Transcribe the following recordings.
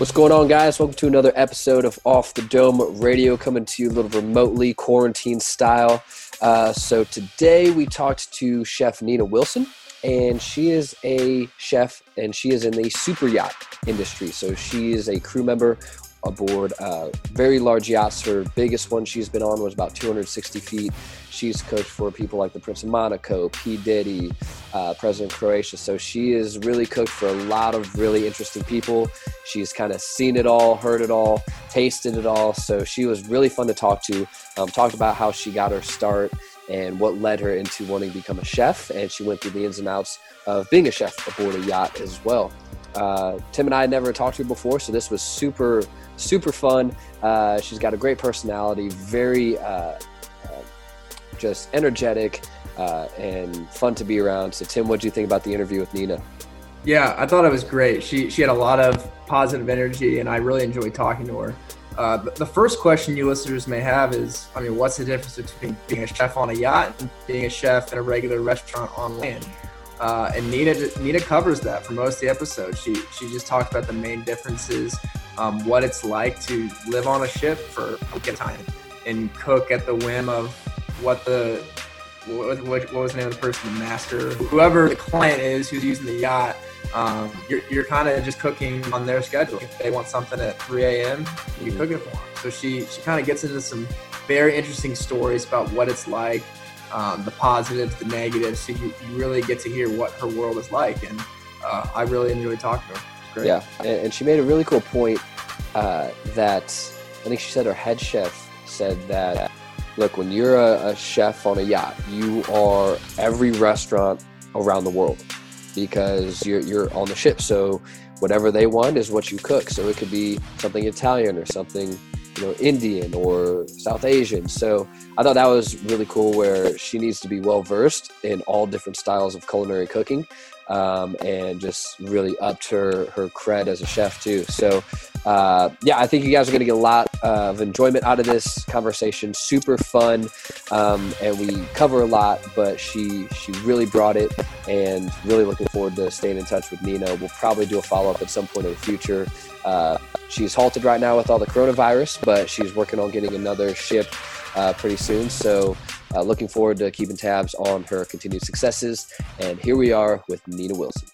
What's going on, guys? Welcome to another episode of Off the Dome Radio, coming to you a little remotely, quarantine style. Uh, so, today we talked to Chef Nina Wilson, and she is a chef and she is in the super yacht industry. So, she is a crew member aboard uh, very large yachts. Her biggest one she's been on was about 260 feet. She's coached for people like the Prince of Monaco, P. Diddy, uh, President Croatia. So she is really cooked for a lot of really interesting people. She's kind of seen it all, heard it all, tasted it all. So she was really fun to talk to. Um, talked about how she got her start and what led her into wanting to become a chef. And she went through the ins and outs of being a chef aboard a yacht as well. Uh, Tim and I had never talked to her before, so this was super, super fun. Uh, she's got a great personality, very uh, uh just energetic uh, and fun to be around. So, Tim, what do you think about the interview with Nina? Yeah, I thought it was great. She she had a lot of positive energy, and I really enjoyed talking to her. Uh, the first question you listeners may have is, I mean, what's the difference between being a chef on a yacht and being a chef in a regular restaurant on land? Uh, and Nina Nina covers that for most of the episode. She she just talks about the main differences, um, what it's like to live on a ship for a week at a time, and cook at the whim of what the what, what, what was the name of the person, the master, whoever the client is who's using the yacht. Um, you're, you're kind of just cooking on their schedule. If they want something at 3 a.m., you cook it for them. So she she kind of gets into some very interesting stories about what it's like um, the positives, the negatives. So you, you really get to hear what her world is like. And uh, I really enjoyed talking to her. Great. Yeah. And, she made a really cool point uh, that I think she said her head chef said that, look, when you're a, a chef on a yacht, you are every restaurant around the world because you're, you're on the ship. So whatever they want is what you cook. So it could be something Italian or something you know Indian or South Asian. So I thought that was really cool where she needs to be well versed in all different styles of culinary cooking um, and just really upped her her cred as a chef too. So uh, yeah, I think you guys are going to get a lot of enjoyment out of this conversation. Super fun, um, and we cover a lot, but she she really brought it, and really looking forward to staying in touch with Nina. We'll probably do a follow up at some point in the future. Uh, she's halted right now with all the coronavirus, but she's working on getting another ship uh, pretty soon. So, uh, looking forward to keeping tabs on her continued successes. And here we are with Nina Wilson.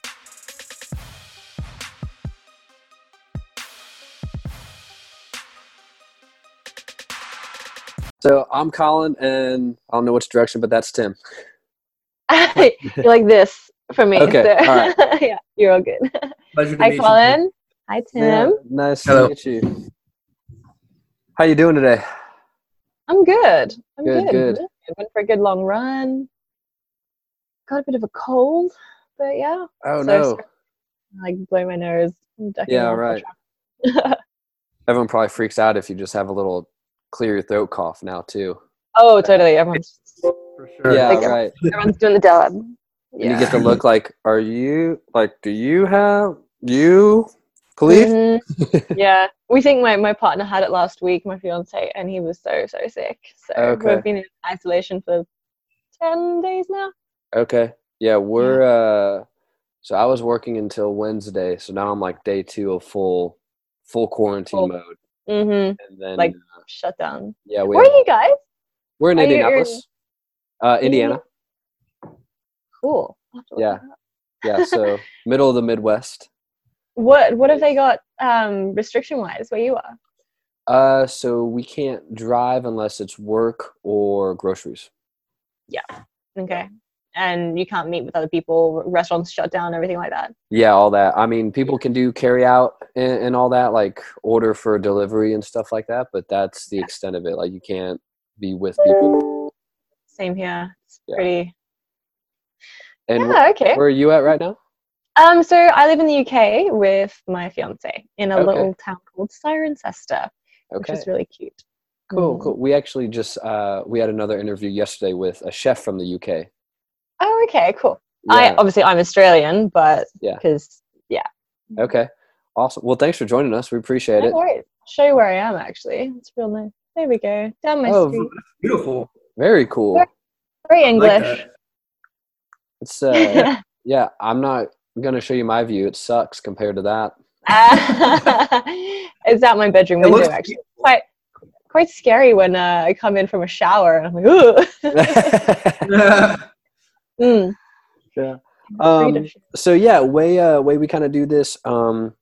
So I'm Colin, and I don't know which direction, but that's Tim. you're like this for me. Okay. So. All right. yeah, you're all good. Pleasure to Hi, meet Colin. you. Hi, Tim. Yeah, nice Hello. to meet you. How you doing today? I'm good. I'm good. Good. good. Went for a good long run. Got a bit of a cold, but yeah. Oh so no! like blow my nose. Yeah, right. Everyone probably freaks out if you just have a little clear your throat cough now too. Oh, totally. Everyone's for sure. Yeah, like, right. Everyone's doing the dub. Yeah. And you get to look like, are you like? Do you have you? Please. Mm-hmm. yeah, we think my, my partner had it last week, my fiance, and he was so so sick. So okay. we've been in isolation for ten days now. Okay. Yeah, we're yeah. uh so I was working until Wednesday, so now I'm like day two of full full quarantine full. mode. Mm-hmm. And then like uh, shut down. Yeah, we where are you guys? We're in are Indianapolis, uh, Indiana. Cool. Yeah, yeah. So middle of the Midwest. What What have they got um, restriction wise where you are? Uh, so we can't drive unless it's work or groceries. Yeah. Okay. And you can't meet with other people. Restaurants shut down. Everything like that. Yeah, all that. I mean, people can do carry out and, and all that, like order for delivery and stuff like that. But that's the yeah. extent of it. Like you can't be with people. Same here. It's yeah. pretty. And yeah, okay. where are you at right now? Um, so I live in the UK with my fiance in a okay. little town called Cirencester, which is really cute. Cool, mm. cool. We actually just uh, we had another interview yesterday with a chef from the UK. Oh, okay, cool. Yeah. I obviously I'm Australian, but yeah, because yeah. Okay, awesome. Well, thanks for joining us. We appreciate no it. Worries. show you where I am. Actually, it's real nice. There we go. Down my oh, street. Beautiful. Very cool. Very, very English. Like it's uh, yeah. I'm not I'm gonna show you my view. It sucks compared to that. it's out my bedroom window looks- actually. Quite quite scary when uh, I come in from a shower and I'm like, ooh. mm. Yeah. Um, so yeah, way uh, way we kind of do this. Um,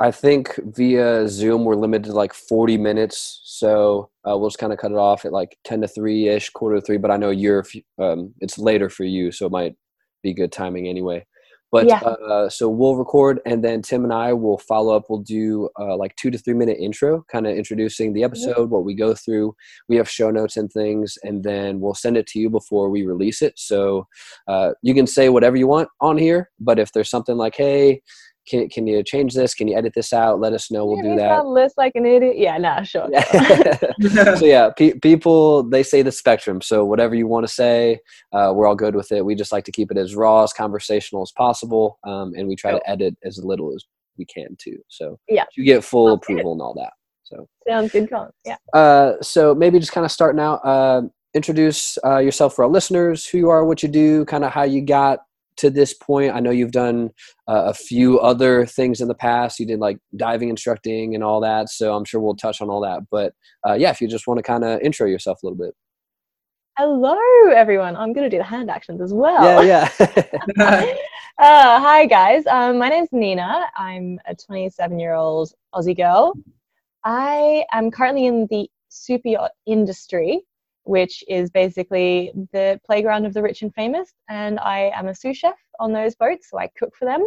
I think via Zoom we're limited to like 40 minutes, so uh, we'll just kind of cut it off at like 10 to 3 ish, quarter to 3. But I know you're um, it's later for you, so it might be good timing anyway. But yeah. uh, so we'll record, and then Tim and I will follow up. We'll do uh, like two to three minute intro, kind of introducing the episode, mm-hmm. what we go through. We have show notes and things, and then we'll send it to you before we release it. So uh, you can say whatever you want on here, but if there's something like, hey, can, can you change this? Can you edit this out? Let us know. We'll do that. List like an idiot. Yeah, nah, sure. so yeah, pe- people they say the spectrum. So whatever you want to say, uh, we're all good with it. We just like to keep it as raw as conversational as possible, um, and we try to edit as little as we can too. So yeah, you get full Sounds approval good. and all that. So sounds good. Yeah. Uh, so maybe just kind of starting out. Uh, introduce uh, yourself for our listeners, who you are, what you do, kind of how you got to this point? I know you've done uh, a few other things in the past. You did like diving instructing and all that. So I'm sure we'll touch on all that. But uh, yeah, if you just want to kind of intro yourself a little bit. Hello, everyone. I'm going to do the hand actions as well. Yeah, yeah. uh, hi, guys. Um, my name's Nina. I'm a 27 year old Aussie girl. I am currently in the super yacht industry which is basically the playground of the rich and famous. And I am a sous chef on those boats, so I cook for them.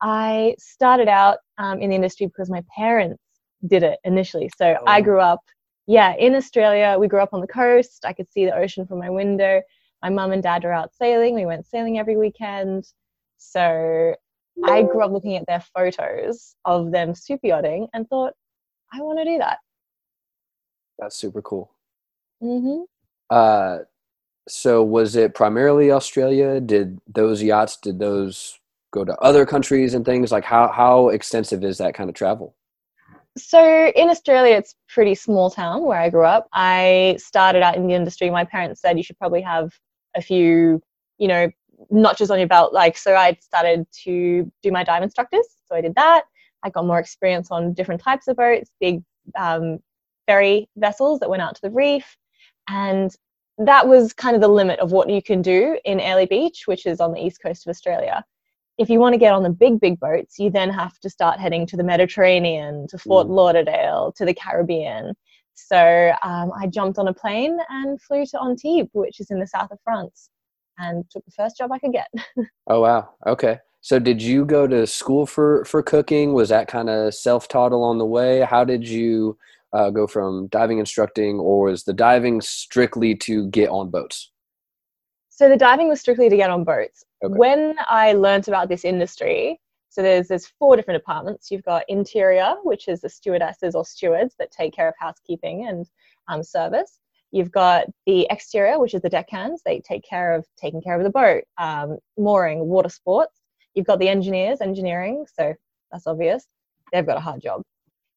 I started out um, in the industry because my parents did it initially. So oh. I grew up, yeah, in Australia. We grew up on the coast. I could see the ocean from my window. My mum and dad were out sailing. We went sailing every weekend. So I grew up looking at their photos of them super yachting and thought, I want to do that. That's super cool. Mm-hmm. Uh, so was it primarily Australia? Did those yachts? Did those go to other countries and things? Like how how extensive is that kind of travel? So in Australia, it's pretty small town where I grew up. I started out in the industry. My parents said you should probably have a few, you know, notches on your belt. Like so, I started to do my dive instructors. So I did that. I got more experience on different types of boats, big um, ferry vessels that went out to the reef. And that was kind of the limit of what you can do in Airlie Beach, which is on the east coast of Australia. If you want to get on the big, big boats, you then have to start heading to the Mediterranean, to Fort mm. Lauderdale, to the Caribbean. So um, I jumped on a plane and flew to Antibes, which is in the south of France, and took the first job I could get. oh wow! Okay. So did you go to school for for cooking? Was that kind of self taught along the way? How did you uh, go from diving instructing, or is the diving strictly to get on boats? So the diving was strictly to get on boats. Okay. When I learned about this industry, so there's there's four different departments. You've got interior, which is the stewardesses or stewards that take care of housekeeping and um, service. You've got the exterior, which is the deckhands. They take care of taking care of the boat, um, mooring, water sports. You've got the engineers, engineering. So that's obvious. They've got a hard job.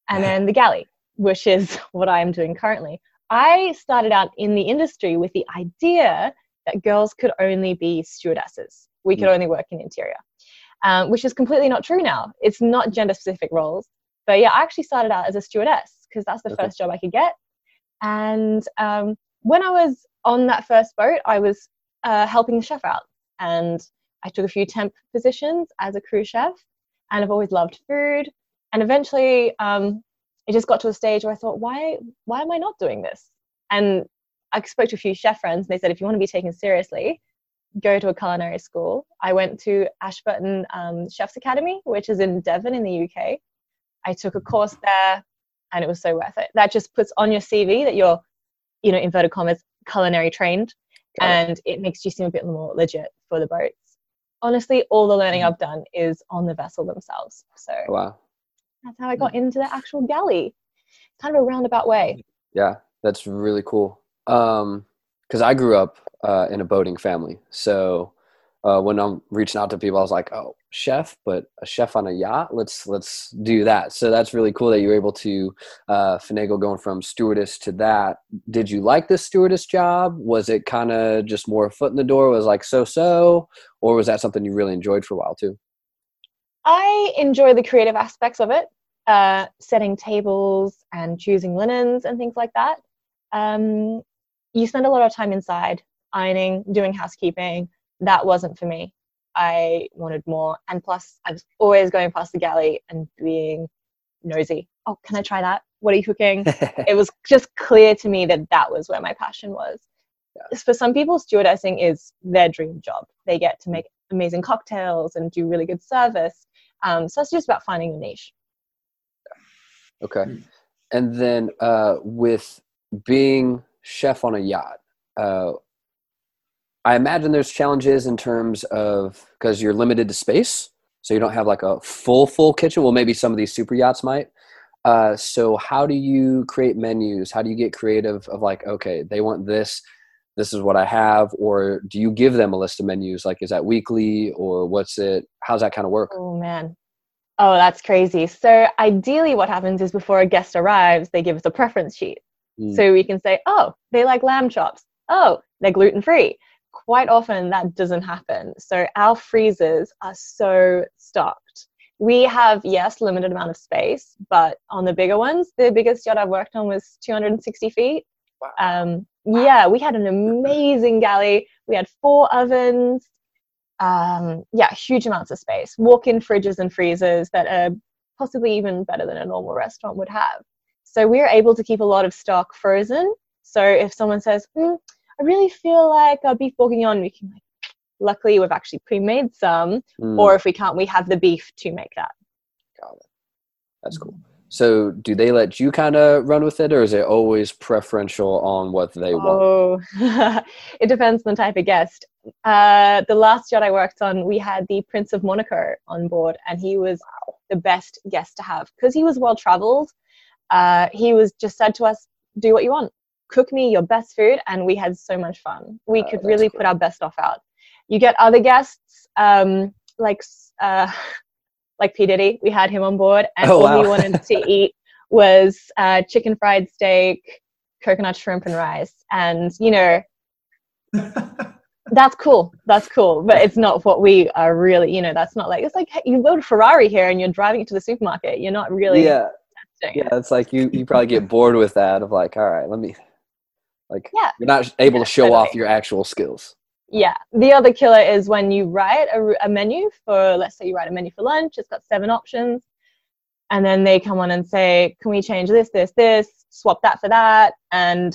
And then the galley, which is what I am doing currently. I started out in the industry with the idea that girls could only be stewardesses. We could mm. only work in interior, um, which is completely not true now. It's not gender specific roles. But yeah, I actually started out as a stewardess because that's the okay. first job I could get. And um, when I was on that first boat, I was uh, helping the chef out. And I took a few temp positions as a crew chef. And I've always loved food. And eventually, um, it just got to a stage where I thought, why, why am I not doing this? And I spoke to a few chef friends, and they said, if you want to be taken seriously, go to a culinary school. I went to Ashburton um, Chefs Academy, which is in Devon in the UK. I took a course there, and it was so worth it. That just puts on your CV that you're, you know, inverted commas, culinary trained, Got and it. it makes you seem a bit more legit for the boats. Honestly, all the learning mm. I've done is on the vessel themselves. So wow, that's how I got into the actual galley. Kind of a roundabout way. Yeah, that's really cool. Um, because I grew up uh, in a boating family, so uh, when I'm reaching out to people, I was like, "Oh, chef, but a chef on a yacht. Let's let's do that." So that's really cool that you were able to uh, finagle going from stewardess to that. Did you like this stewardess job? Was it kind of just more foot in the door? Was like so so, or was that something you really enjoyed for a while too? I enjoy the creative aspects of it. uh, setting tables and choosing linens and things like that. Um, you spend a lot of time inside, ironing, doing housekeeping. That wasn't for me. I wanted more. And plus, I was always going past the galley and being nosy. Oh, can I try that? What are you cooking? it was just clear to me that that was where my passion was. For some people, stewardessing is their dream job. They get to make amazing cocktails and do really good service. Um, so it's just about finding a niche. Okay. And then uh, with being chef on a yacht, uh, I imagine there's challenges in terms of because you're limited to space, so you don't have like a full full kitchen. Well, maybe some of these super yachts might. Uh, so how do you create menus? How do you get creative of like, okay, they want this, this is what I have, or do you give them a list of menus? Like, is that weekly or what's it? How's that kind of work? Oh man, Oh, that's crazy. So ideally what happens is before a guest arrives, they give us a preference sheet. Mm. So we can say, oh, they like lamb chops. Oh, they're gluten free. Quite often that doesn't happen. So our freezers are so stocked. We have, yes, limited amount of space, but on the bigger ones, the biggest yacht I've worked on was 260 feet. Wow. Um, yeah, we had an amazing galley. We had four ovens um, yeah, huge amounts of space, walk-in fridges and freezers that are possibly even better than a normal restaurant would have. So we're able to keep a lot of stock frozen. So if someone says, mm, "I really feel like a beef bourguignon," we can like, luckily we've actually pre-made some, mm. or if we can't, we have the beef to make that. Got it. That's cool. So, do they let you kind of run with it, or is it always preferential on what they want? Oh, it depends on the type of guest. Uh, the last yacht I worked on, we had the Prince of Monaco on board, and he was the best guest to have because he was well traveled. Uh, he was just said to us, "Do what you want, cook me your best food," and we had so much fun. We oh, could really cool. put our best off out. You get other guests um, like. Uh, like P Diddy. We had him on board, and oh, all wow. he wanted to eat was uh, chicken fried steak, coconut shrimp, and rice. And you know, that's cool. That's cool, but it's not what we are really. You know, that's not like it's like hey, you build a Ferrari here and you're driving it to the supermarket. You're not really. Yeah. Yeah, it. it's like you you probably get bored with that of like, all right, let me like yeah. you're not able yeah, to show totally. off your actual skills. Yeah. The other killer is when you write a, a menu for, let's say you write a menu for lunch, it's got seven options. And then they come on and say, can we change this, this, this, swap that for that? And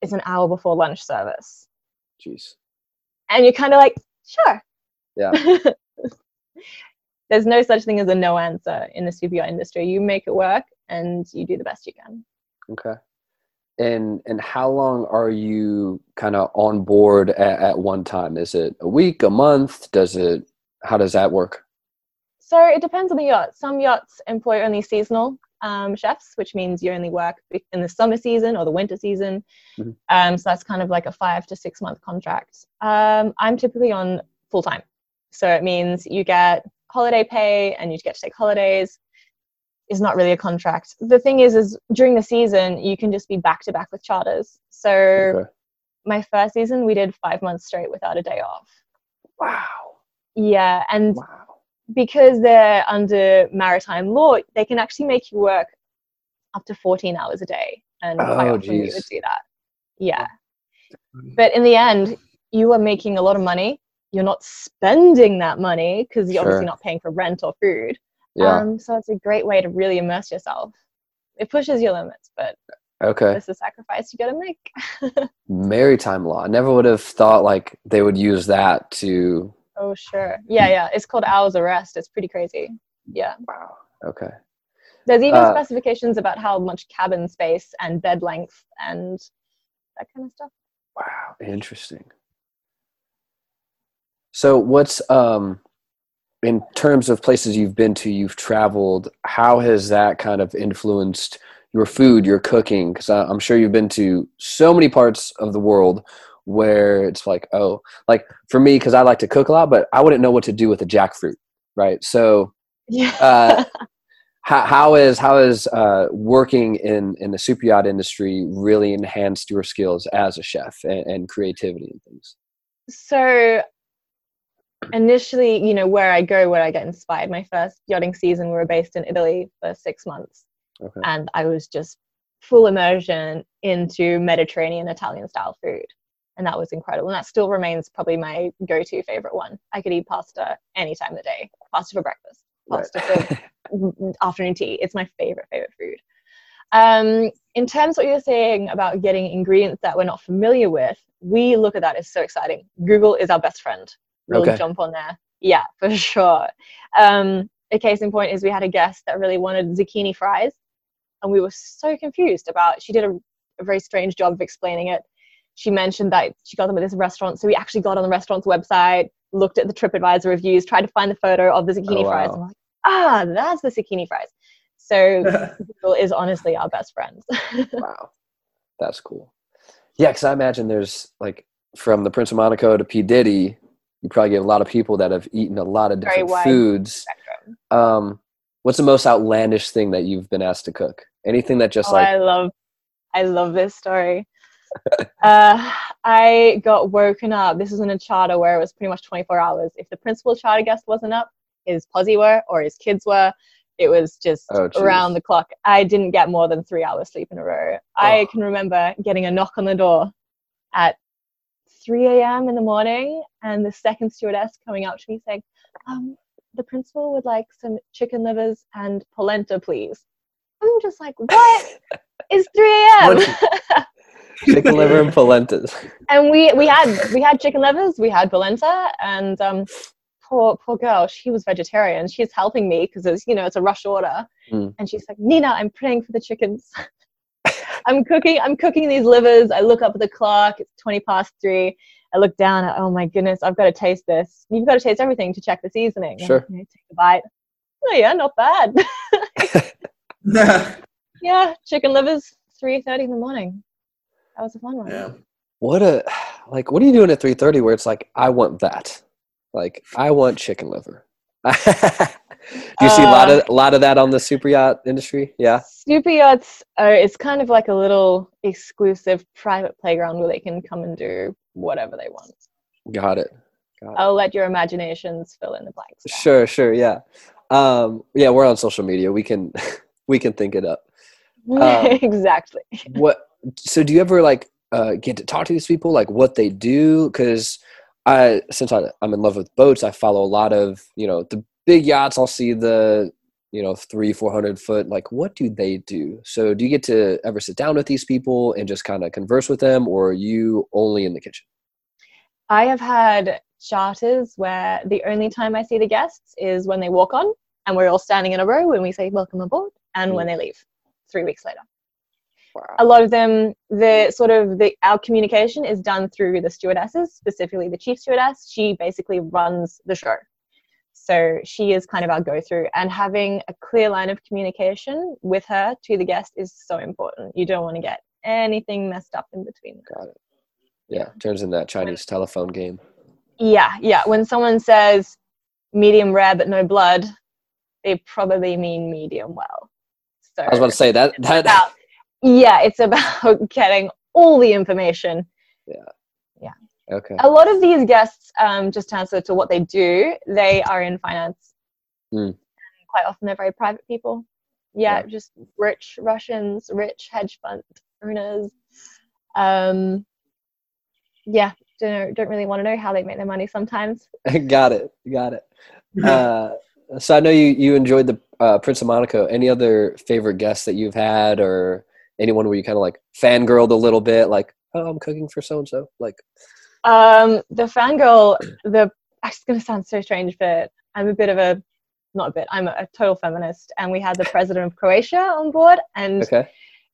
it's an hour before lunch service. Jeez. And you're kind of like, sure. Yeah. There's no such thing as a no answer in the super industry. You make it work and you do the best you can. Okay and and how long are you kind of on board at, at, one time? Is it a week a month? Does it how does that work? So it depends on the yacht. Some yachts employ only seasonal um, chefs which means you only work in the summer season or the winter season. Mm-hmm. um, so that's kind of like a five to six month contract. Um, i'm typically on full time. So it means you get holiday pay and you get to take holidays is not really a contract. The thing is, is during the season you can just be back to back with charters. So okay. my first season we did five months straight without a day off. Wow. Yeah, and wow. because they're under maritime law, they can actually make you work up to 14 hours a day, and oh, quite often we would do that. Yeah, but in the end, you are making a lot of money. You're not spending that money because you're sure. obviously not paying for rent or food yeah. Um, so it's a great way to really immerse yourself. It pushes your limits, but okay, it's a sacrifice you got to make. Maritime law. I never would have thought like they would use that to. Oh sure, yeah, yeah. It's called hours of arrest. It's pretty crazy. Yeah. Wow. Okay. There's even uh, specifications about how much cabin space and bed length and that kind of stuff. Wow, interesting. So what's um in terms of places you've been to, you've traveled, how has that kind of influenced your food, your cooking? Because I'm sure you've been to so many parts of the world where it's like, oh, like for me, because I like to cook a lot, but I wouldn't know what to do with a jackfruit, right? So, yeah. uh, how, how is how is uh, working in in the super yacht industry really enhanced your skills as a chef and, and creativity and things? So initially, you know, where I go, where I get inspired. My first yachting season, we were based in Italy for six months, Okay. and I was just full immersion into Mediterranean Italian style food, and that was incredible. And that still remains probably my go-to favorite one. I could eat pasta any time of the day. Pasta for breakfast, Right. pasta for afternoon tea. It's my favorite favorite food. Um, in terms of what you're saying about getting ingredients that we're not familiar with, we look at that as so exciting. Google is our best friend. We'll Okay. jump on there. Yeah, for sure. Um, a case in point is we had a guest that really wanted zucchini fries, and we were so confused about. She did a, a very strange job of explaining it. She mentioned that she got them at this restaurant, so we actually got on the restaurant's website, looked at the TripAdvisor reviews, tried to find the photo of the zucchini Oh, fries. wow. And we're like, ah, that's the zucchini fries. So Google is honestly our best friend. wow, that's cool. Yeah, because I imagine there's like from the Prince of Monaco to P Diddy, you probably get a lot of people that have eaten a lot of different foods. Spectrum. Um, what's the most outlandish thing that you've been asked to cook? Anything that just oh, like I love, I love this story. uh, I got woken up. This was in a charter where it was pretty much 24 hours. If the principal charter guest wasn't up, his posse were or his kids were. It was just Oh, around the clock. I didn't get more than three hours sleep in a row. I Oh. can remember getting a knock on the door at 3 a.m. in the morning, and the second stewardess coming up to me saying, um, "The principal would like some chicken livers and polenta, please." I'm just like, "What? It's 3 a.m." chicken liver and polentas. and we we had we had chicken livers, we had polenta, and um, poor poor girl, she was vegetarian. She's helping me because it's you know it's a rush order, Mm. and she's like, Nina, I'm praying for the chickens. I'm cooking. I'm cooking these livers. I look up at the clock. It's twenty past three. I look down. At, oh my goodness! I've got to taste this. You've got to taste everything to check the seasoning. And, Sure. you know, take a bite. Oh yeah, not bad. yeah, chicken livers. Three thirty in the morning. That was a fun one. yeah. What a like what are you doing at 3:30 where it's like I want that. Like I want chicken liver. Do you see a lot of a lot of that on the super yacht industry? Yeah. Super yachts are it's kind of like a little exclusive private playground where they can come and do whatever they want. Got it. Got. I'll let your imaginations fill in the blanks. Sure, sure, yeah. Um yeah, we're on social media. We can we can think it up. Um, exactly. what so do you ever like uh get to talk to these people like what they do cuz I since I, I'm in love with boats, I follow a lot of, you know, the big yachts. I'll see the you know, three, four hundred foot. Like, what do they do? So, do you get to ever sit down with these people and just kind of converse with them, or are you only in the kitchen? I have had charters where the only time I see the guests is when they walk on and we're all standing in a row when we say welcome aboard and when hmm. they leave three weeks later. A lot of them the sort of the our communication is done through the stewardesses specifically the chief stewardess. She basically runs the show. So she is kind of our go-through and having a clear line of communication with her to the guest is so important. You don't want to get anything messed up in between. Got it. Yeah, turns in that Chinese telephone game. yeah yeah. When someone says medium rare but no blood they probably mean medium well. So I was about to say that that yeah it's about getting all the information Yeah. Yeah. okay. a lot of these guests um, just to answer to what they do they are in finance Hmm. quite often they're very private people yeah, Yeah. just rich russians rich hedge fund owners um, yeah don't, don't really want to know how they make their money sometimes got it. Got it. Uh, so I know you you enjoyed the uh, Prince of Monaco. Any other favorite guests that you've had, or anyone where you kind of like fangirled a little bit, like, oh, I'm cooking for so and so, like, Um, the fangirl, the it's gonna sound so strange, but I'm a bit of a not a bit. I'm a, a total feminist, and we had the president of Croatia on board, and okay,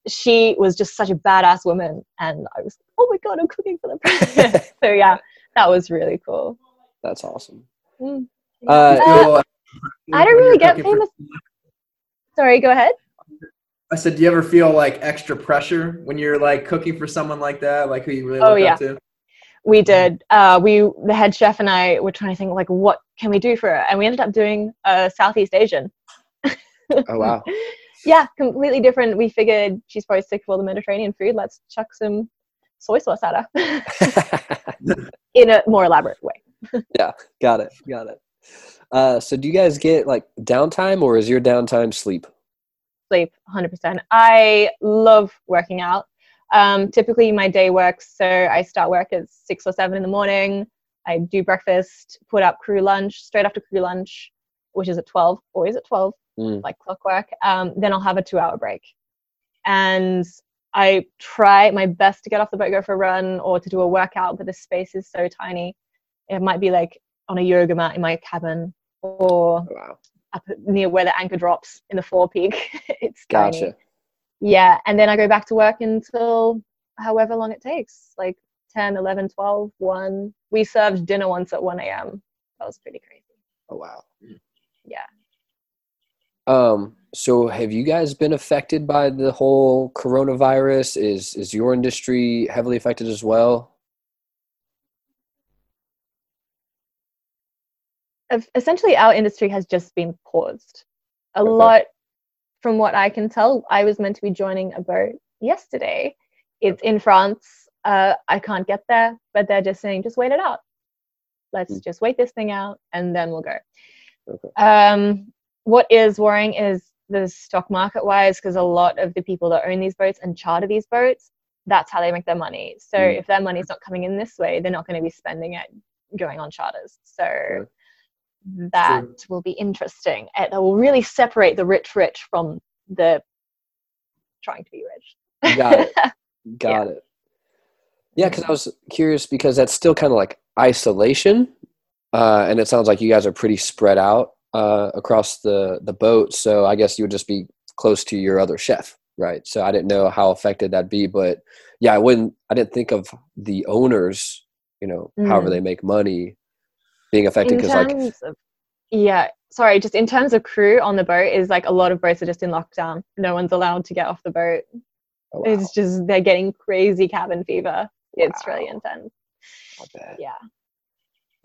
she was just such a badass woman, and I was, oh my god, I'm cooking for the president. so yeah, that was really cool. that's awesome. Mm. Uh, Uh, So, I don't really get cooking for- famous. Sorry, go ahead. I said, do you ever feel like extra pressure when you're like cooking for someone like that, like who you really Oh, look yeah. up to? we did. Uh, we the head chef and i were trying to think like what can we do for her? And we ended up doing uh, southeast asian. Oh wow, yeah completely different. We figured she's probably sick of all the mediterranean food. Let's chuck some soy sauce at her. In a more elaborate way. Yeah, got it, got it. Uh, so do you guys get like downtime, or is your downtime sleep? Sleep, 100%. I love working out. Um, typically, my day works so I start work at six or seven in the morning. I do breakfast, put up crew lunch straight after crew lunch, which is at 12, always at 12, mm. like clockwork. Um, then I'll have a two hour break. And I try my best to get off the boat, go for a run, or to do a workout, but the space is so tiny. It might be like on a yoga mat in my cabin or oh, wow. Up near where the anchor drops in the forepeak. it's gotcha. Tiny. Yeah, and then I go back to work until however long it takes, like 10, 11, 12, 1. We served dinner once at 1 a.m. That was pretty crazy. Oh, wow. Yeah. Um, so have you guys been affected by the whole coronavirus? Is is your industry heavily affected as well? Essentially, our industry has just been paused. A okay. lot, from what I can tell, I was meant to be joining a boat yesterday. It's in France. Uh, I can't get there, but they're just saying, just wait it out. Let's mm. just wait this thing out, and then we'll go. Okay. Um, what is worrying is the stock market wise, because a lot of the people that own these boats and charter these boats, that's how they make their money. So mm. if their money's not coming in this way, they're not going to be spending it going on charters. So that True. will be interesting. It will really separate the rich rich from the trying to be rich. Got it. Got yeah. it. Yeah, because I was curious because that's still kind of like isolation, uh, and it sounds like you guys are pretty spread out uh, across the the boat. So I guess you would just be close to your other chef, right? So I didn't know how affected that'd be, but yeah, I wouldn't. I didn't think of the owners, you know, mm. however they make money, being affected because like of, yeah sorry just in terms of crew on the boat is like a lot of boats are just in lockdown no one's allowed to get off the boat oh, wow. it's just they're getting crazy cabin fever wow. it's really intense yeah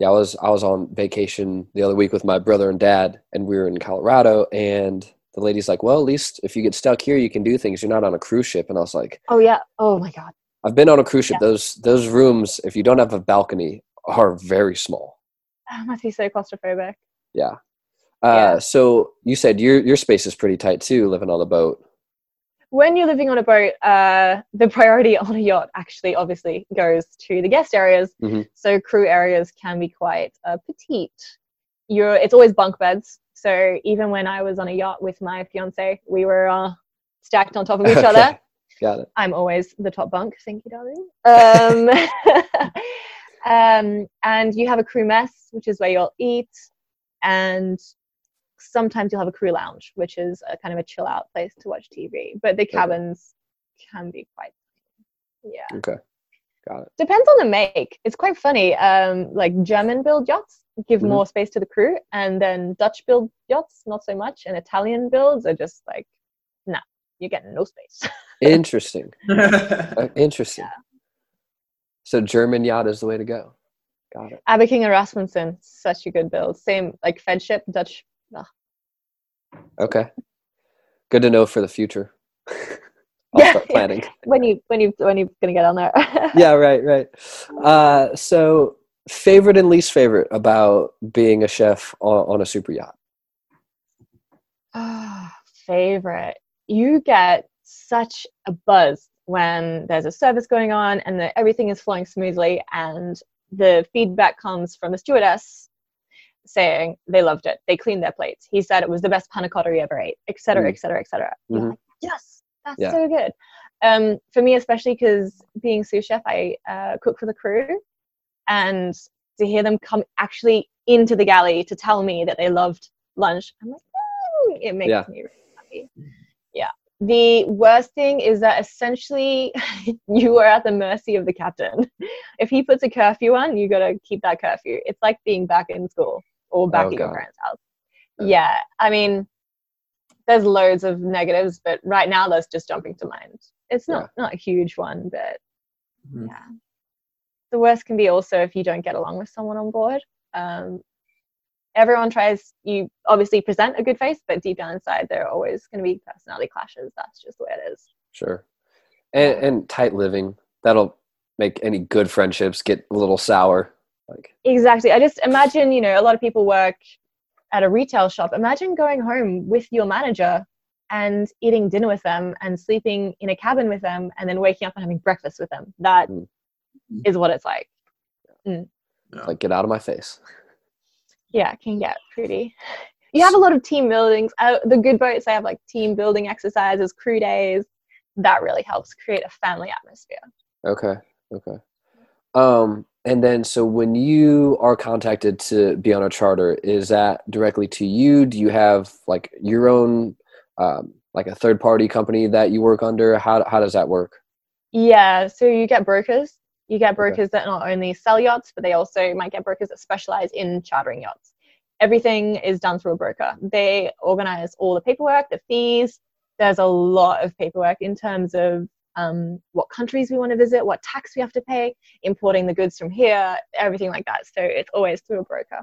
yeah, I was I was on vacation the other week with my brother and dad, and we were in Colorado. And the lady's like, "Well, at least if you get stuck here, you can do things. You're not on a cruise ship." And I was like, "Oh yeah, oh my god." I've been on a cruise ship. Yeah. Those those rooms, if you don't have a balcony, are very small. That must be so claustrophobic. Yeah. Uh, yeah. So you said your your space is pretty tight too, living on the boat when you're living on a boat, uh, the priority on a yacht actually obviously goes to the guest areas. Mm-hmm. So crew areas can be quite uh, petite. You're, it's always bunk beds. So even when I was on a yacht with my fiance, we were uh, stacked on top of each okay. other. Got it. I'm always the top bunk. Thank you, darling. Um, um, and you have a crew mess, which is where you'll eat. And sometimes you'll have a crew lounge, which is a kind of a chill out place to watch TV. But the cabins okay. can be quite, yeah. Okay, got it. Depends on the make. It's quite funny. Um, like German build yachts give mm-hmm. more space to the crew, and then Dutch build yachts not so much, and Italian builds are just like, nah, you're getting no space. Interesting. uh, interesting. Yeah. So German yacht is the way to go. Got it. Abeking and Rasmussen, such a good build. Same like Feadship, Dutch Okay. Good to know for the future. I'll start planning. when you when you when you're gonna get on there. yeah, right, right. Uh, so favorite and least favorite about being a chef on, on a super yacht. Oh, favorite. You get such a buzz when there's a service going on and everything is flowing smoothly and the feedback comes from the stewardess saying they loved it. They cleaned their plates. He said it was the best panna cotta he ever ate, etc., etc., etc. Yes, that's yeah. so good. Um, for me, especially because being sous chef, I uh, cook for the crew, and to hear them come actually into the galley to tell me that they loved lunch, I'm like, oh, it makes yeah. me really happy. Yeah. The worst thing is that essentially you are at the mercy of the captain. If he puts a curfew on, you got to keep that curfew. It's like being back in school or back oh, at your parents' house. Yeah, I mean, there's loads of negatives, but right now that's just jumping to mind. It's not yeah. not a huge one, but mm-hmm. yeah. The worst can be also if you don't get along with someone on board. Um, everyone tries. You obviously present a good face, but deep down inside, there are always going to be personality clashes. That's just the way it is. Sure, and, and tight living that'll make any good friendships get a little sour Like exactly. I just imagine, you know, a lot of people work at a retail shop. Imagine going home with your manager and eating dinner with them and sleeping in a cabin with them and then waking up and having breakfast with them. That Mm. is what it's like. like get out of my face. Yeah, it can get pretty. You have a lot of team buildings. Uh, the good boats, they have like team building exercises, crew days. That really helps create a family atmosphere. Okay. Okay. Um, and then so when you are contacted to be on a charter, is that directly to you? Do you have like your own um, like a third party company that you work under? How how does that work? Yeah, so you get brokers. You get Okay. brokers that not only sell yachts, but they also might get brokers that specialize in chartering yachts. Everything is done through a broker. They organize all the paperwork, the fees. There's a lot of paperwork in terms of um, what countries we want to visit, what tax we have to pay, importing the goods from here, everything like that. So it's always through a broker.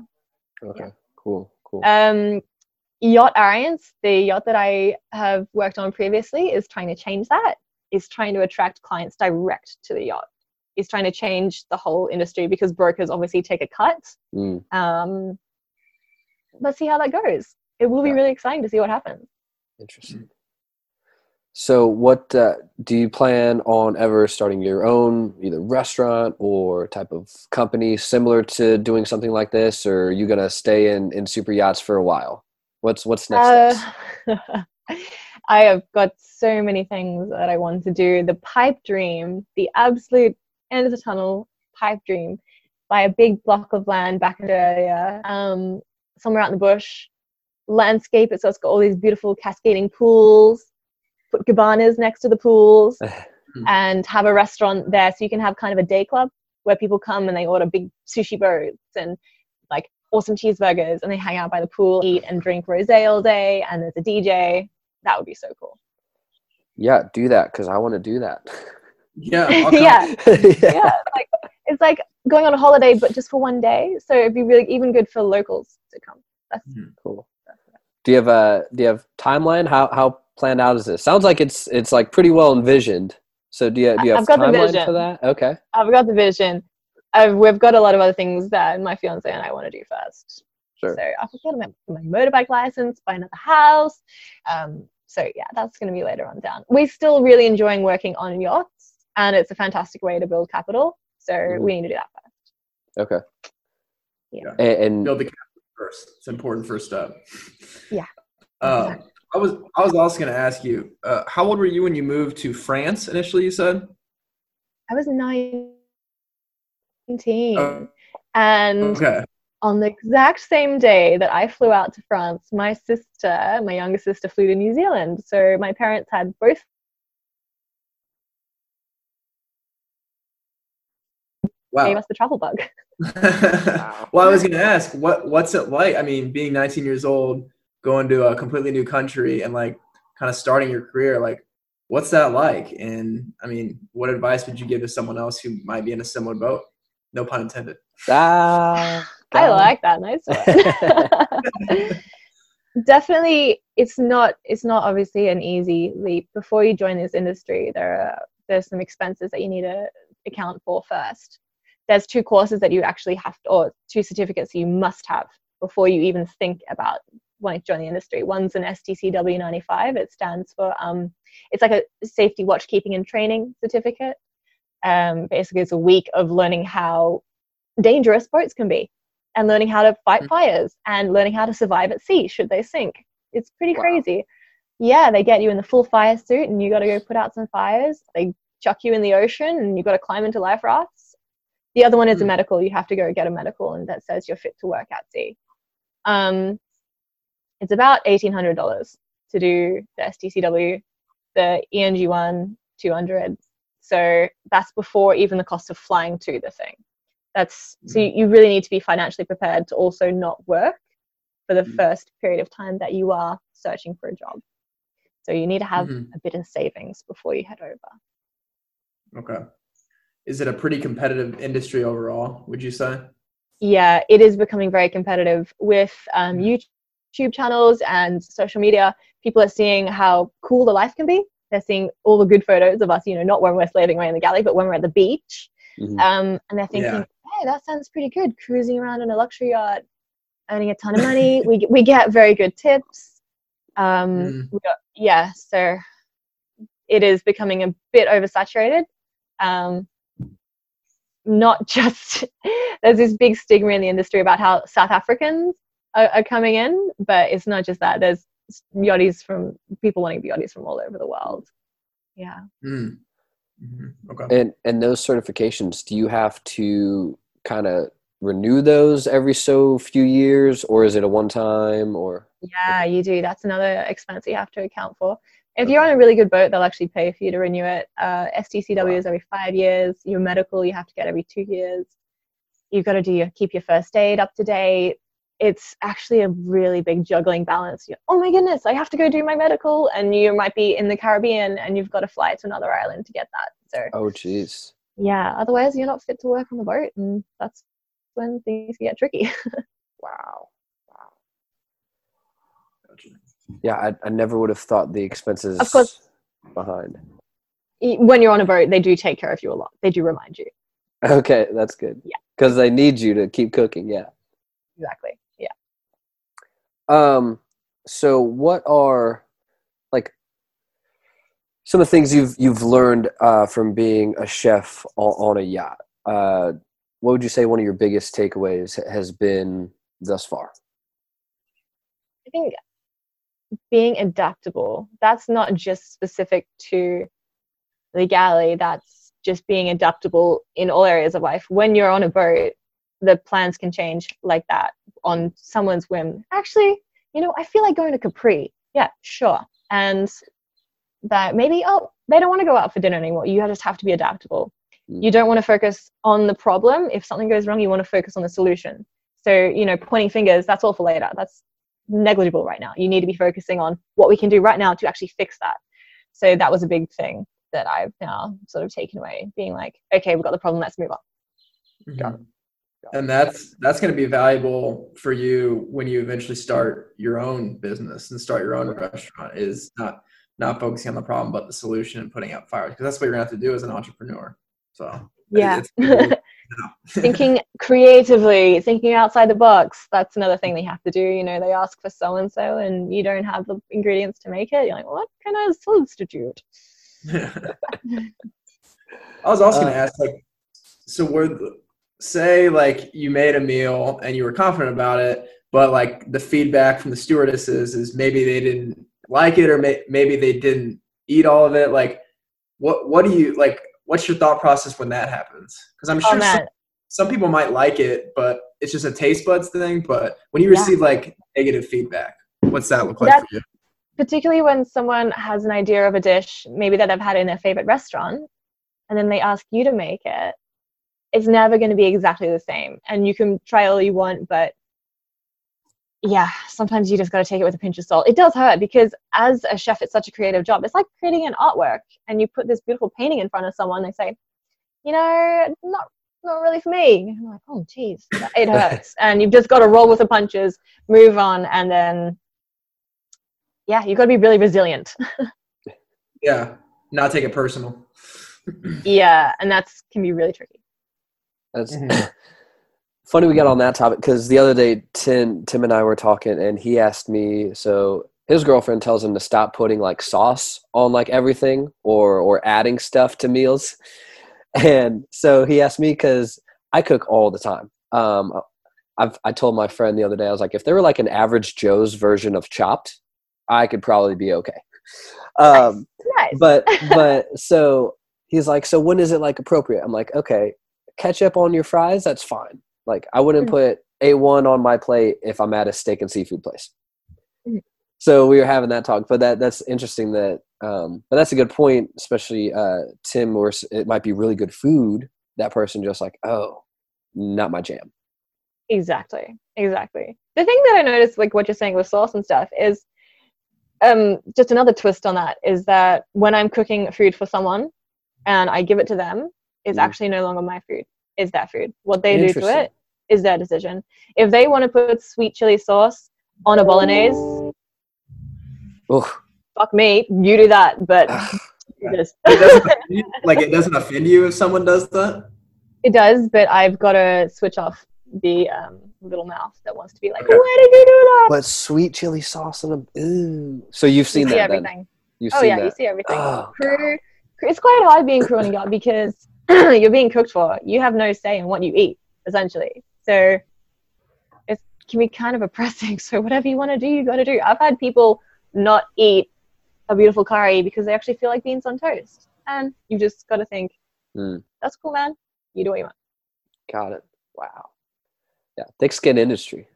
Okay. Cool. Cool. Um, yacht Arians, the yacht that I have worked on previously, is trying to change that. Is trying to attract clients direct to the yacht. Is trying to change the whole industry because brokers obviously take a cut. Mm, Um, let's see how that goes. It will be really exciting to see what happens. interesting. So, what uh, do you plan on ever starting your own either restaurant or type of company similar to doing something like this, or are you gonna stay in in super yachts for a while? What's what's next? Uh, I have got so many things that I want to do. The pipe dream, the absolute end of the tunnel pipe dream, buy a big block of land back in Australia, um, somewhere out in the bush, landscape it so it's got all these beautiful cascading pools, put cabanas next to the pools, and have a restaurant there so you can have kind of a day club where people come and they order big sushi boats and like awesome cheeseburgers and they hang out by the pool, eat and drink rosé all day, and there's a DJ. That would be so cool. Yeah, do that because I want to do that. Yeah. I'll yeah, yeah. yeah. It's like, it's like going on a holiday, but just for one day. So it'd be really even good for locals to come. That's Cool. Do you have a do you have timeline? How how planned out is this? Sounds like it's it's like pretty well envisioned. So do you do you have I've got the timeline vision. for that? Okay. I've got the vision. I've, we've got a lot of other things that my fiance and I want to do first. Sure. So I've got my, my motorbike license, buy another house. Um, so yeah, that's going to be later on down. We're still really enjoying working on yachts, and it's a fantastic way to build capital. So Mhm. we need to do that first. Okay. Yeah. A- And, Build the capital first. It's an important first step. Yeah. Um, I was I was also going to ask you, uh, how old were you when you moved to France initially? You said. I was 19, Oh. and Okay. on the exact same day that I flew out to France, my sister, my younger sister, flew to New Zealand. So my parents had both gave us the travel bug. well, I was going to ask, what what's it like? I mean, being 19 years old, going to a completely new country, and like kind of starting your career. Like, what's that like? And I mean, what advice would you give to someone else who might be in a similar boat? No pun intended. ah, I like that. Nice one. Definitely, it's not. It's not obviously an easy leap. Before you join this industry, there are there's some expenses that you need to account for first. There's two courses that you actually have to, or two certificates you must have before you even think about wanting to join the industry. One's an STCW 95. It stands for um, it's like a safety watch keeping and training certificate. Um, basically, it's a week of learning how dangerous boats can be and learning how to fight Mm. fires and learning how to survive at sea should they sink. It's pretty Wow. crazy. Yeah, they get you in the full fire suit and you got to go put out some fires. They chuck you in the ocean and you got to climb into life rafts. The other one is a Mm. medical. You have to go get a medical and that says you're fit to work at sea. Um, it's about $1,800 to do the STCW, the ENG1 200. So that's before even the cost of flying to the thing. That's so you, you really need to be financially prepared to also not work for the Mm. first period of time that you are searching for a job. So you need to have Mhm. a bit of savings before you head over. Okay. Is it a pretty competitive industry overall? Would you say? yeah, it is becoming very competitive with um, Mm. YouTube channels and social media. People are seeing how cool the life can be. They're seeing all the good photos of us, you know, not when we're slaving away in the galley, but when we're at the beach. Mhm. Um, and they're thinking, Yeah. hey, that sounds pretty good. Cruising around in a luxury yacht, earning a ton of money. we we get very good tips. Um, Mm. we got, yeah, so it is becoming a bit oversaturated. Um, not just there's this big stigma in the industry about how South Africans are, are coming in, but it's not just that. There's yachties from people wanting to be yachties from all over the world. Yeah. Mm. Mhm. Okay. And and those certifications, do you have to kind of renew those every so few years, or is it a one time? Or Yeah, you do. That's another expense you have to account for. If you're on a really good boat, they'll actually pay for you to renew it. Uh, STCW is every five years. Your medical you have to get every two years. You've got to do your keep your first aid up to date. It's actually a really big juggling balance. You're, oh my goodness, I have to go do my medical, and you might be in the Caribbean and you've got to fly to another island to get that. So oh, geez, yeah, otherwise you're not fit to work on the boat, and that's when things get tricky. wow, wow. Gotcha. Yeah, I, I never would have thought the expenses Of course. behind. when you're on a boat, they do take care of you a lot. They do remind you. Okay, that's good. Yeah. because they need you to keep cooking. Yeah. Exactly. Yeah. Um. So, what are like some of the things you've you've learned uh, from being a chef on, on a yacht? Uh, what would you say one of your biggest takeaways has been thus far? I think being adaptable, that's not just specific to the galley, that's just being adaptable in all areas of life. When you're on a boat, the plans can change like that on someone's whim. Actually, you know, I feel like going to Capri. Yeah, sure. And that maybe, oh, they don't want to go out for dinner anymore. You just have to be adaptable. Mm. You don't want to focus on the problem. If something goes wrong, you want to focus on the solution. So, you know, pointing fingers, that's all for later. That's negligible right now. You need to be focusing on what we can do right now to actually fix that. So that was a big thing that I've now sort of taken away, being like, okay, we've got the problem, let's move on. Got it. Mhm. And that's that's going to be valuable for you when you eventually start your own business and start your own restaurant. Is not not focusing on the problem but the solution and putting out fires because that's what you're going to have to do as an entrepreneur. So Yeah. it's- thinking creatively, thinking outside the box. That's another thing they have to do. You know, they ask for so and so and you don't have the ingredients to make it. You're like, what can I substitute? I was also going Uh, to ask, like, so were say like you made a meal and you were confident about it, but like the feedback from the stewardesses is maybe they didn't like it or may, maybe they didn't eat all of it. Like, what what do you like? What's your thought process when that happens? Because I'm sure some, some people might like it, but it's just a taste buds thing. But when you Yeah. receive like negative feedback, what's that look like That's- for you? particularly when someone has an idea of a dish, maybe that they've had in their favorite restaurant, and then they ask you to make it, it's never going to be exactly the same. And you can try all you want, but yeah, sometimes you just got to take it with a pinch of salt. It does hurt because as a chef, it's such a creative job. It's like creating an artwork, and you put this beautiful painting in front of someone. They say, you know, not not really for me. I'm like, oh, geez, it hurts. and you've just got to roll with the punches, move on, and then yeah, you've got to be really resilient. Yeah, not take it personal. yeah, and that's can be really tricky. That's Mhm. Funny we got on that topic because the other day Tim Tim and I were talking and he asked me so his girlfriend tells him to stop putting like sauce on like everything or or adding stuff to meals. And so he asked me because I cook all the time. Um I've I told my friend the other day I was like if there were like an average Joe's version of Chopped I could probably be okay. Um Nice. but but so he's like so when is it like appropriate? I'm like okay ketchup on your fries that's fine like i wouldn't Mhm. put a1 on my plate if i'm at a steak and seafood place Mhm. so we were having that talk but that that's interesting that um but that's a good point especially uh tim or it might be really good food that person just like oh not my jam Exactly. Exactly. The thing that I noticed, like what you're saying with sauce and stuff, is um, just another twist on that is that when I'm cooking food for someone and I give it to them, it's Mm. actually no longer my food. It's their food. What they do to it is their decision. If they want to put sweet chili sauce on a bolognese, oh fuck me, you do that. But you just- It you- like it doesn't offend you if someone does that. It does, but I've got to switch off the um, little mouth that wants to be like, "Why did you do that?" But sweet chili sauce on a ooh. So you've seen you see that then? everything. You've Oh seen yeah, that. you see everything. Oh, crew, crew- it's quite hard being crew on a yacht because you're being cooked for. You have no say in what you eat, essentially. So it can be kind of oppressing. So whatever you want to do, you got to do. I've had people not eat a beautiful curry because they actually feel like beans on toast, and you just got to think, Mm. that's cool, man. You do what you want. Got it. Wow. Yeah, thick skin industry.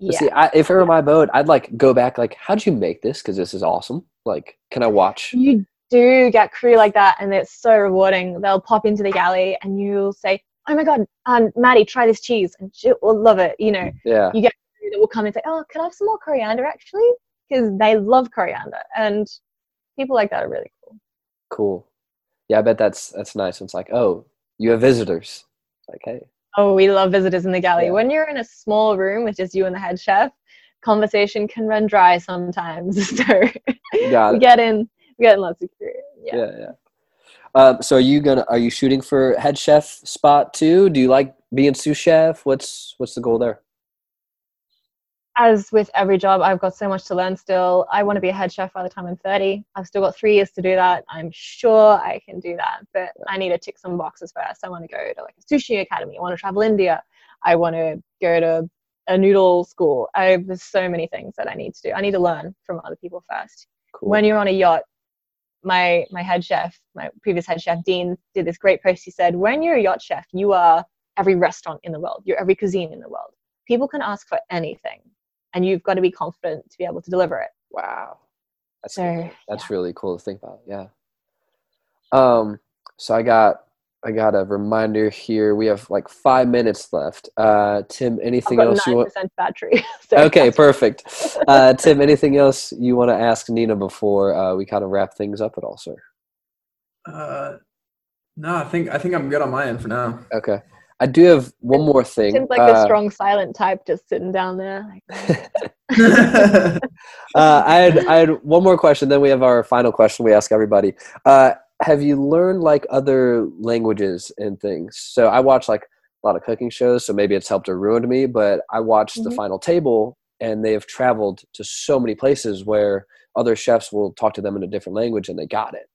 Yeah. See, I, if it were my boat, I'd like go back. Like, how'd you make this? Because this is awesome. Like, can I watch? you do get crew like that and it's so rewarding they'll pop into the galley and you'll say oh my god um, maddie try this cheese and she will love it you know Yeah. crew that will come and say oh can i have some more coriander actually because they love coriander and people like that are really cool Cool. Yeah, I bet that's that's nice. It's like, oh, you have visitors. It's like, hey, oh we love visitors in the galley Yeah. when you're in a small room with just you and the head chef conversation can run dry sometimes so got we get in we get in lots of crew yeah. Yeah, yeah. Um, so are you gonna are you shooting for head chef spot too? Do you like being sous chef? What's what's the goal there? as with every job, I've got so much to learn still. I want to be a head chef by the time I'm 30. I've still got three years to do that. I'm sure I can do that, but I need to tick some boxes first. I want to go to like a sushi academy. I want to travel India. I want to go to a noodle school. I, there's so many things that I need to do. I need to learn from other people first. Cool. When you're on a yacht, my my head chef, my previous head chef Dean, did this great post. He said, "When you're a yacht chef, you are every restaurant in the world. You're every cuisine in the world. People can ask for anything, and you've got to be confident to be able to deliver it." wow, that's So that's really cool to think about. Yeah. Um. So I got I got a reminder here. We have like five minutes left. Uh, Tim, I've anything got else you want? battery. so Okay, perfect. Uh, Tim, anything else you want to ask Nina before uh, we kind of wrap things up at all, sir? Uh, no, I think I think I'm good on my end for now. Okay. I do have one more thing. Seems like uh, a strong silent type, just sitting down there. Uh, I had I had one more question. Then we have our final question we ask everybody. Uh, have you learned like other languages and things? So I watch like a lot of cooking shows, so maybe it's helped or ruined me. But I watched the Mhm. final table, and they have traveled to so many places where other chefs will talk to them in a different language, and they got it.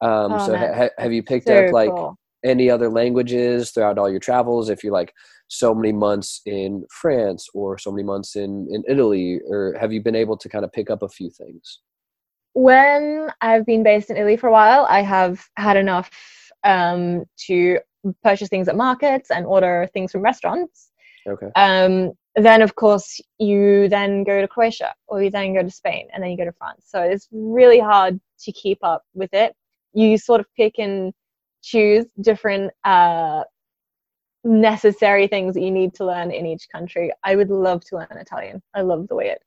Um, Oh, so ha- have you picked up like cool. any other languages throughout all your travels if you're like so many months in france or so many months in in italy or have you been able to kind of pick up a few things when I've been based in Italy for a while, I have had enough um, to purchase things at markets and order things from restaurants. okay Um, then, of course, you then go to Croatia or you then go to Spain and then you go to France. So it's really hard to keep up with it. You sort of pick and choose different uh, necessary things that you need to learn in each country. I would love to learn Italian. I love the way it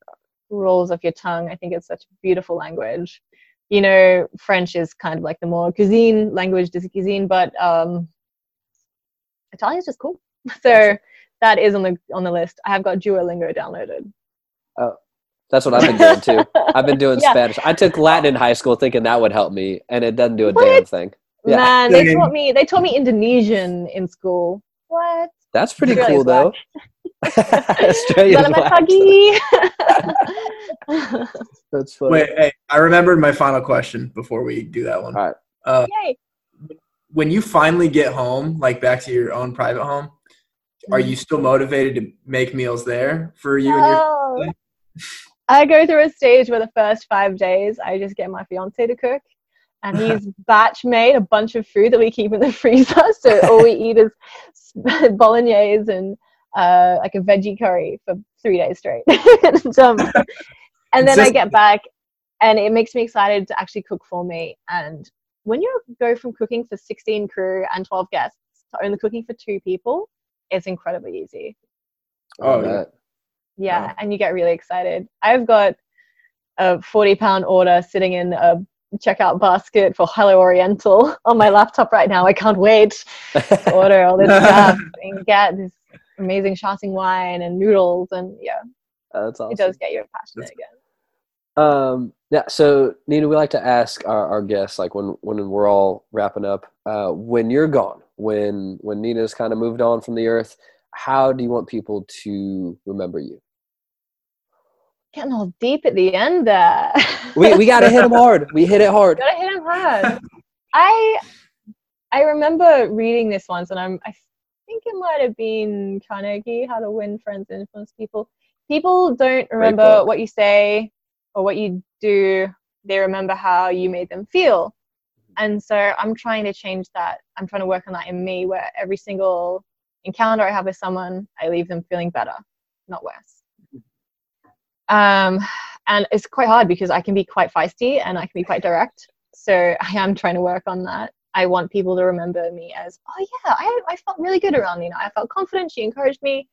rolls off your tongue. I think it's such a beautiful language. You know, French is kind of like the more cuisine language, de cuisine, but um, Italian is just cool. So that is on the on the list. I have got Duolingo downloaded. Oh, that's what i've been doing too i've been doing Yeah. spanish i took latin in high school thinking that would help me and it doesn't do a What? damn thing Yeah. Man, they taught me they taught me Indonesian in school. What? that's pretty cool though Australia's Selamat pagi. that's funny Wait, hey, I remembered my final question before we do that one. All right. Uh, Yay. when you finally get home, like back to your own private home, are Mm-hmm. you still motivated to make meals there for you and your? I go through a stage where the first five days I just get my fiance to cook, and he's batch made a bunch of food that we keep in the freezer. So all we eat is bolognese and uh, like a veggie curry for three days straight. and, um, and then I get back, and it makes me excited to actually cook for me. And when you go from cooking for 16 crew and 12 guests to only cooking for two people, it's incredibly easy Oh, yeah. yeah Wow. and you get really excited i've got a 40 pound order sitting in a checkout basket for hello oriental on my laptop right now i can't wait to order all this stuff and get this amazing Shaoxing wine and noodles and yeah that's awesome it does get you passionate That's- again Um, yeah. So Nina, we like to ask our, our guests, like when when we're all wrapping up, uh, when you're gone, when when Nina's kind of moved on from the earth, how do you want people to remember you? Getting all deep at the end there. we we gotta hit them hard. We hit it hard. gotta hit him hard. I I remember reading this once, and I'm I think it might have been Carnegie, How to Win Friends and Influence People. People don't remember what you say or what you do. They remember how you made them feel. And so I'm trying to change that. I'm trying to work on that in me, where every single encounter I have with someone, I leave them feeling better, not worse. Um, and it's quite hard because I can be quite feisty and I can be quite direct. So I am trying to work on that. I want people to remember me as, oh yeah, I, I felt really good around Nina. I felt confident. She encouraged me.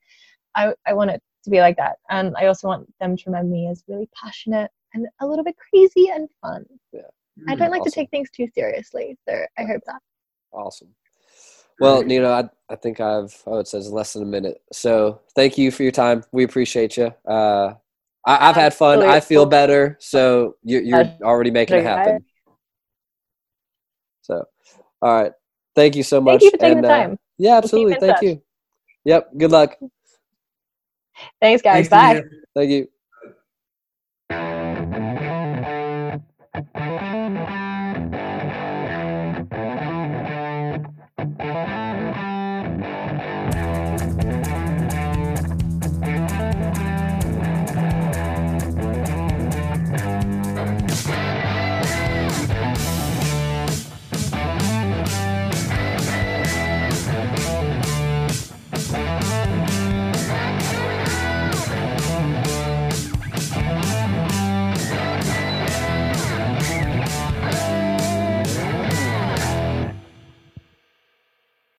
I, I want it to be like that. And I also want them to remember me as really passionate and a little bit crazy and fun. Yeah. I don't like awesome. to take things too seriously. So I hope that. Awesome. Well, Nina, I, I think I've, oh, it says less than a minute. So thank you for your time. We appreciate you. Uh, I, have had fun. I feel better. So you're, you're already making it happen. So, all right. Thank you so much. Thank you for taking and, the uh, time. Uh, yeah, absolutely. Thank touch. you. Yep. Good luck. Thanks, guys. Thanks Bye. Thank you.